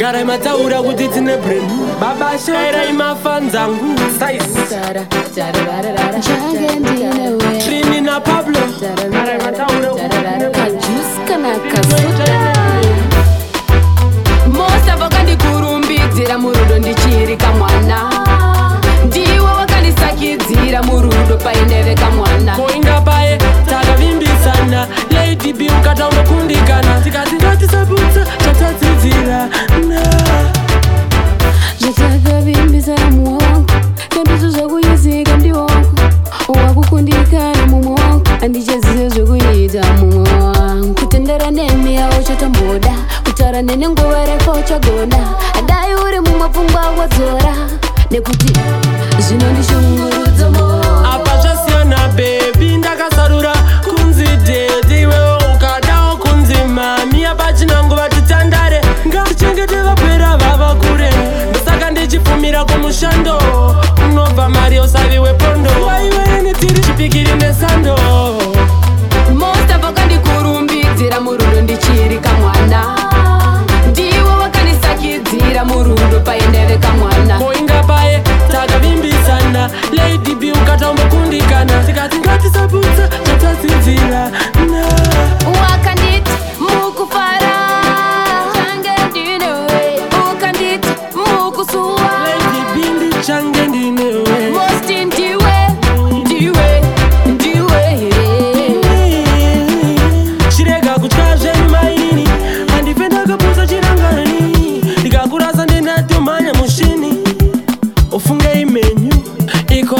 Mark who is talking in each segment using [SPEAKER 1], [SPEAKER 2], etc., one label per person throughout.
[SPEAKER 1] garai mataura kuti tine brn babashairai mafanzangu sizrini napab uchatomboda kutaurane nenguva refa uchagona adai uri mumapfungwa wadzora nekuti zvino ndishungurudzo apa zvasiyana bebi ndakasarura kunzi dedi iwewo ukadawo kunzi mami apachina nguva titandare ngatichenge tevapera vava kure ndosaka ndichipfumira kumushando unobva mari usavi wepondo waiwe nitiri chipikiri nesando oh. ndopaendevekamwanaoingapae takavimbisana lady b ukataumbokundikana tikati ngatisabuu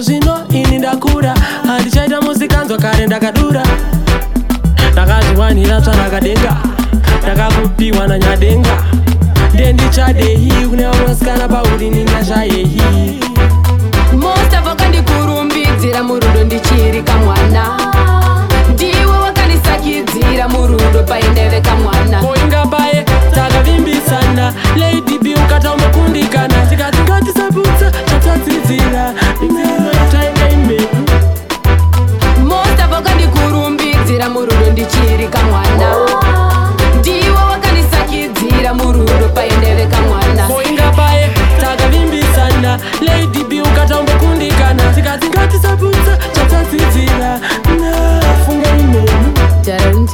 [SPEAKER 1] zvino ini ndakura handichaita musikanzwa kare ndakadura ndakazviwanira tsvarakadenga ndakakupiwa nanyadenga ndendichadehi kune vamasikana paurini ndazvahehi mostafa kandikurumbidzira murudo ndichiri kamwana ndiwe wakandisakidzira murudo paindaive kamwana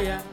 [SPEAKER 1] yeah.